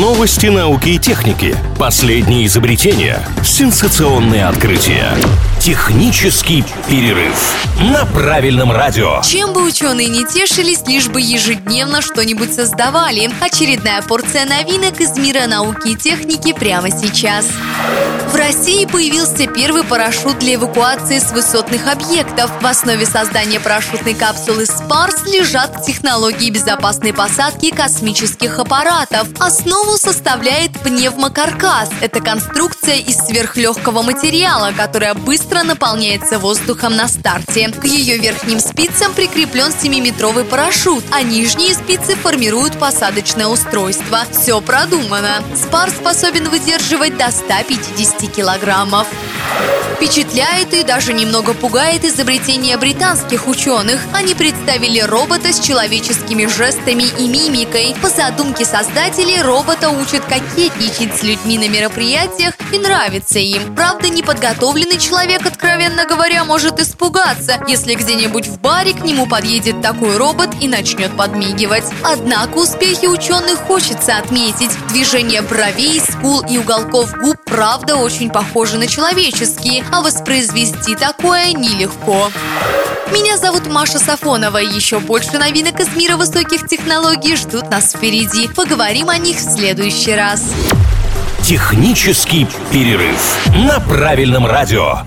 Новости науки и техники. Последние изобретения. Сенсационные открытия. Технический перерыв на правильном радио. Чем бы ученые не тешились, лишь бы ежедневно что-нибудь создавали. Очередная порция новинок из мира науки и техники прямо сейчас. В России появился первый парашют для эвакуации с высотных объектов. В основе создания парашютной капсулы Спарс лежат технологии безопасной посадки космических аппаратов. Основу составляет пневмокаркас. Это конструкция из сверхлегкого материала, которая быстро наполняется воздухом на старте. К ее верхним спицам прикреплен 7-метровый парашют, а нижние спицы формируют посадочное устройство. Все продумано. Спар способен выдерживать до 150 килограммов. Впечатляет и даже немного пугает изобретение британских ученых. Они представили робота с человеческими жестами и мимикой. По задумке создателей, робота учат кокетничать с людьми на мероприятиях и нравится им. Правда, неподготовленный человек, откровенно говоря, может испугаться, если где-нибудь в баре к нему подъедет такой робот и начнет подмигивать. Однако успехи ученых хочется отметить. Движение бровей, скул и уголков губ правда очень похожи на человеческие, а воспроизвести такое нелегко. Меня зовут Маша Сафонова. Еще больше новинок из мира высоких технологий ждут нас впереди. Поговорим о них в следующий раз. Технический перерыв на правильном радио.